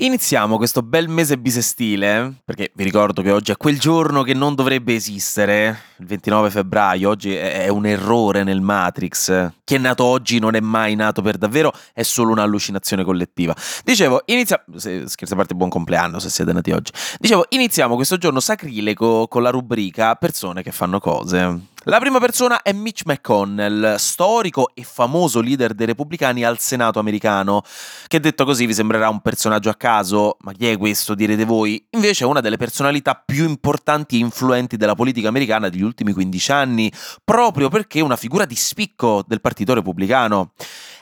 Iniziamo questo bel mese bisestile, perché vi ricordo che oggi è quel giorno che non dovrebbe esistere, il 29 febbraio, oggi è un errore nel Matrix, chi è nato oggi non è mai nato per davvero, è solo un'allucinazione collettiva. Dicevo, iniziamo, scherzo a parte buon compleanno se siete nati oggi, dicevo, iniziamo questo giorno sacrilego con la rubrica persone che fanno cose. La prima persona è Mitch McConnell, storico e famoso leader dei repubblicani al Senato americano, che detto così vi sembrerà un personaggio a caso, ma chi è questo direte voi? Invece è una delle personalità più importanti e influenti della politica americana degli ultimi 15 anni, proprio perché è una figura di spicco del Partito Repubblicano.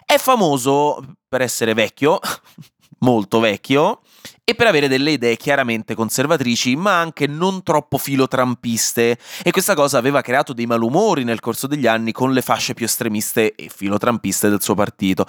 È famoso per essere vecchio, molto vecchio, e per avere delle idee chiaramente conservatrici, ma anche non troppo filotrampiste, e questa cosa aveva creato dei malumori nel corso degli anni con le fasce più estremiste e filotrampiste del suo partito.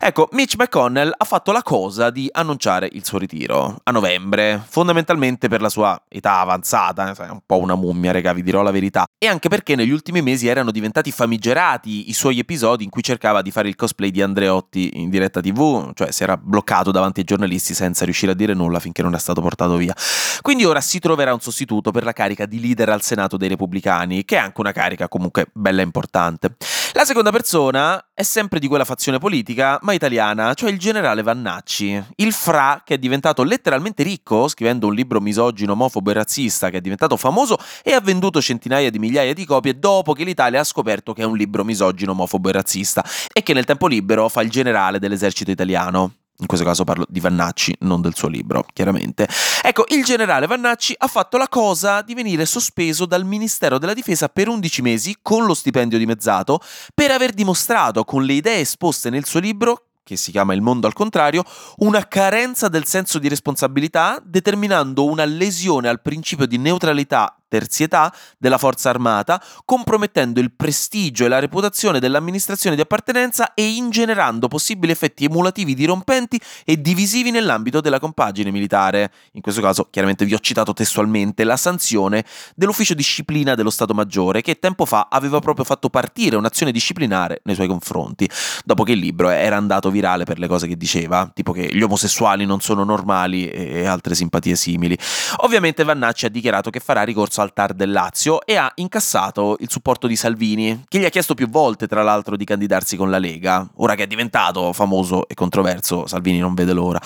Ecco, Mitch McConnell ha fatto la cosa di annunciare il suo ritiro a novembre, fondamentalmente per la sua età avanzata, è un po' una mummia, raga, vi dirò la verità, e anche perché negli ultimi mesi erano diventati famigerati i suoi episodi in cui cercava di fare il cosplay di Andreotti in diretta TV, cioè si era bloccato davanti ai giornalisti senza riuscire a dire nulla finché non è stato portato via. Quindi ora si troverà un sostituto per la carica di leader al Senato dei Repubblicani, che è anche una carica comunque bella importante. La seconda persona è sempre di quella fazione politica, ma italiana, cioè il generale Vannacci, il fra che è diventato letteralmente ricco scrivendo un libro misogino, omofobo e razzista che è diventato famoso e ha venduto centinaia di migliaia di copie dopo che l'Italia ha scoperto che è un libro misogino, omofobo e razzista e che nel tempo libero fa il generale dell'esercito italiano in questo caso parlo di Vannacci, non del suo libro, chiaramente. Ecco, il generale Vannacci ha fatto la cosa di venire sospeso dal Ministero della Difesa per 11 mesi con lo stipendio dimezzato per aver dimostrato con le idee esposte nel suo libro che si chiama Il mondo al contrario, una carenza del senso di responsabilità, determinando una lesione al principio di neutralità terzietà della forza armata, compromettendo il prestigio e la reputazione dell'amministrazione di appartenenza e ingenerando possibili effetti emulativi dirompenti e divisivi nell'ambito della compagine militare. In questo caso, chiaramente vi ho citato testualmente la sanzione dell'ufficio disciplina dello Stato Maggiore, che tempo fa aveva proprio fatto partire un'azione disciplinare nei suoi confronti, dopo che il libro era andato virale per le cose che diceva, tipo che gli omosessuali non sono normali e altre simpatie simili. Ovviamente Vannacci ha dichiarato che farà ricorso TAR del Lazio e ha incassato il supporto di Salvini, che gli ha chiesto più volte, tra l'altro, di candidarsi con la Lega. Ora che è diventato famoso e controverso, Salvini non vede l'ora.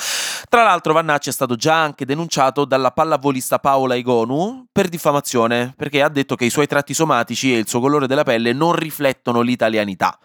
Tra l'altro, Vannacci è stato già anche denunciato dalla pallavolista Paola Igonu per diffamazione, perché ha detto che i suoi tratti somatici e il suo colore della pelle non riflettono l'italianità.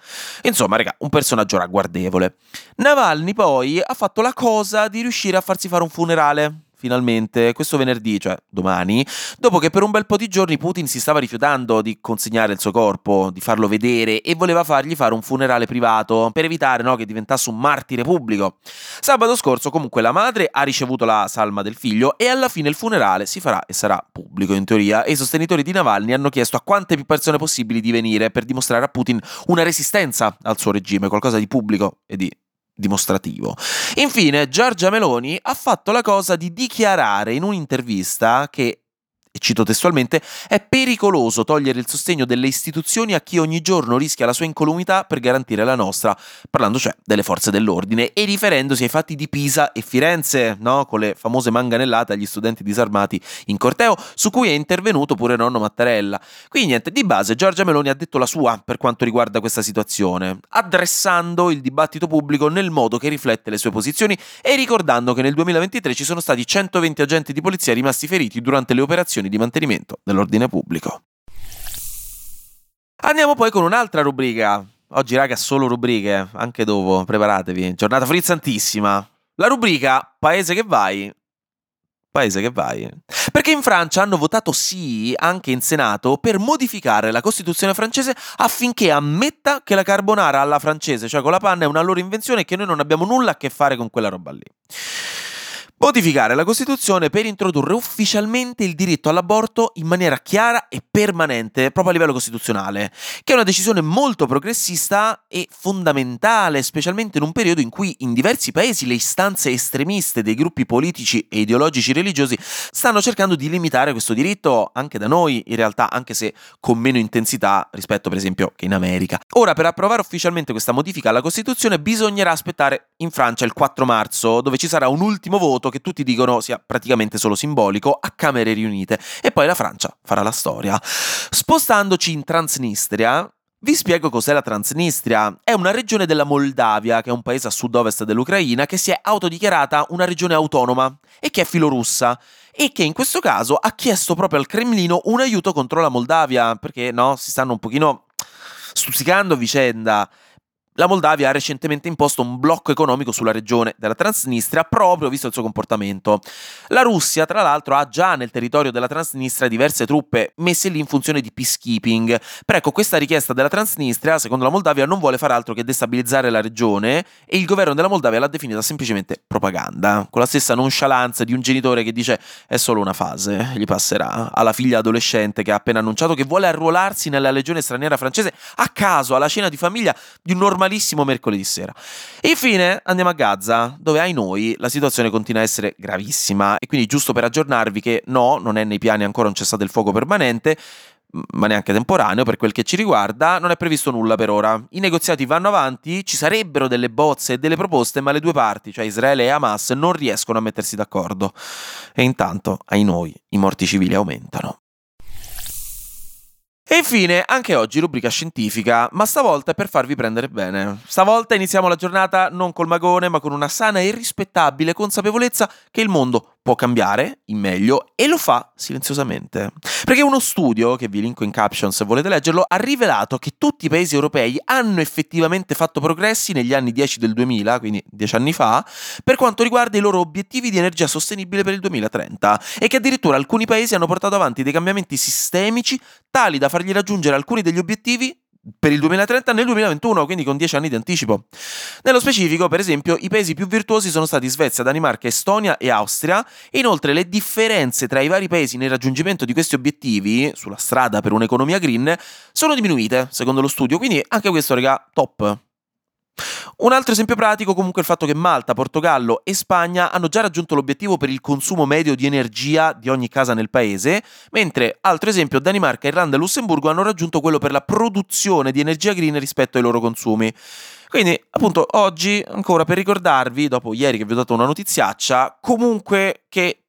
Insomma, raga, un personaggio ragguardevole. Navalny poi ha fatto la cosa di riuscire a farsi fare un funerale finalmente, questo venerdì, cioè domani, dopo che per un bel po' di giorni Putin si stava rifiutando di consegnare il suo corpo, di farlo vedere e voleva fargli fare un funerale privato per evitare no, che diventasse un martire pubblico. Sabato scorso comunque la madre ha ricevuto la salma del figlio e alla fine il funerale si farà e sarà pubblico in teoria e i sostenitori di Navalny hanno chiesto a quante più persone possibili di venire per dimostrare a Putin una resistenza al suo regime, qualcosa di pubblico e di dimostrativo. Infine, Giorgia Meloni ha fatto la cosa di dichiarare in un'intervista che cito testualmente, è pericoloso togliere il sostegno delle istituzioni a chi ogni giorno rischia la sua incolumità per garantire la nostra, parlando cioè delle forze dell'ordine e riferendosi ai fatti di Pisa e Firenze, no? con le famose manganellate agli studenti disarmati in corteo, su cui è intervenuto pure nonno Mattarella. Quindi niente, di base Giorgia Meloni ha detto la sua per quanto riguarda questa situazione, addressando il dibattito pubblico nel modo che riflette le sue posizioni e ricordando che nel 2023 ci sono stati 120 agenti di polizia rimasti feriti durante le operazioni operazioni di mantenimento dell'ordine pubblico. Andiamo poi con un'altra rubrica. Oggi, raga, solo rubriche, anche dopo, preparatevi. Giornata frizzantissima. La rubrica Paese che vai. Paese che vai. Perché in Francia hanno votato sì, anche in Senato, per modificare la Costituzione francese affinché ammetta che la carbonara alla francese, cioè con la panna, è una loro invenzione e che noi non abbiamo nulla a che fare con quella roba lì. Modificare la Costituzione per introdurre ufficialmente il diritto all'aborto in maniera chiara e permanente, proprio a livello costituzionale, che è una decisione molto progressista e fondamentale, specialmente in un periodo in cui in diversi paesi le istanze estremiste dei gruppi politici e ideologici religiosi stanno cercando di limitare questo diritto, anche da noi in realtà, anche se con meno intensità rispetto per esempio che in America. Ora, per approvare ufficialmente questa modifica alla Costituzione bisognerà aspettare in Francia il 4 marzo, dove ci sarà un ultimo voto che tutti dicono sia praticamente solo simbolico, a Camere riunite. E poi la Francia farà la storia. Spostandoci in Transnistria, vi spiego cos'è la Transnistria. È una regione della Moldavia, che è un paese a sud-ovest dell'Ucraina, che si è autodichiarata una regione autonoma e che è filorussa e che in questo caso ha chiesto proprio al Cremlino un aiuto contro la Moldavia, perché no, si stanno un pochino stuzzicando a vicenda. La Moldavia ha recentemente imposto un blocco economico sulla regione della Transnistria proprio visto il suo comportamento. La Russia, tra l'altro, ha già nel territorio della Transnistria diverse truppe messe lì in funzione di peacekeeping. Però ecco, questa richiesta della Transnistria, secondo la Moldavia, non vuole fare altro che destabilizzare la regione e il governo della Moldavia l'ha definita semplicemente propaganda, con la stessa nonchalance di un genitore che dice è solo una fase, gli passerà, alla figlia adolescente che ha appena annunciato che vuole arruolarsi nella legione straniera francese a caso alla cena di famiglia di un normale normalissimo mercoledì sera. Infine andiamo a Gaza, dove ai noi la situazione continua a essere gravissima e quindi giusto per aggiornarvi che no, non è nei piani ancora un cessate il fuoco permanente, ma neanche temporaneo per quel che ci riguarda, non è previsto nulla per ora. I negoziati vanno avanti, ci sarebbero delle bozze e delle proposte, ma le due parti, cioè Israele e Hamas, non riescono a mettersi d'accordo. E intanto, ai noi, i morti civili aumentano. E infine, anche oggi rubrica scientifica, ma stavolta per farvi prendere bene. Stavolta iniziamo la giornata non col magone, ma con una sana e rispettabile consapevolezza che il mondo può cambiare in meglio e lo fa silenziosamente. Perché uno studio, che vi linko in caption se volete leggerlo, ha rivelato che tutti i paesi europei hanno effettivamente fatto progressi negli anni 10 del 2000, quindi 10 anni fa, per quanto riguarda i loro obiettivi di energia sostenibile per il 2030 e che addirittura alcuni paesi hanno portato avanti dei cambiamenti sistemici tali da fargli raggiungere alcuni degli obiettivi per il 2030 nel 2021, quindi con 10 anni di anticipo. Nello specifico, per esempio, i paesi più virtuosi sono stati Svezia, Danimarca, Estonia e Austria. Inoltre, le differenze tra i vari paesi nel raggiungimento di questi obiettivi, sulla strada per un'economia green, sono diminuite, secondo lo studio. Quindi anche questo, raga, top. Un altro esempio pratico comunque è il fatto che Malta, Portogallo e Spagna hanno già raggiunto l'obiettivo per il consumo medio di energia di ogni casa nel paese, mentre altro esempio Danimarca, Irlanda e Lussemburgo hanno raggiunto quello per la produzione di energia green rispetto ai loro consumi. Quindi, appunto, oggi, ancora per ricordarvi, dopo ieri che vi ho dato una notiziaccia, comunque che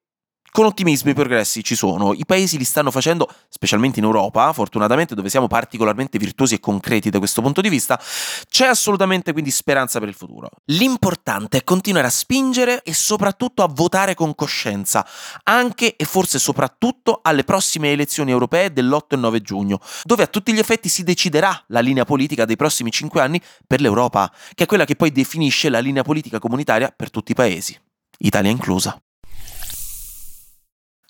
con ottimismo i progressi ci sono, i paesi li stanno facendo, specialmente in Europa, fortunatamente dove siamo particolarmente virtuosi e concreti da questo punto di vista, c'è assolutamente quindi speranza per il futuro. L'importante è continuare a spingere e soprattutto a votare con coscienza, anche e forse soprattutto alle prossime elezioni europee dell'8 e 9 giugno, dove a tutti gli effetti si deciderà la linea politica dei prossimi 5 anni per l'Europa, che è quella che poi definisce la linea politica comunitaria per tutti i paesi, Italia inclusa.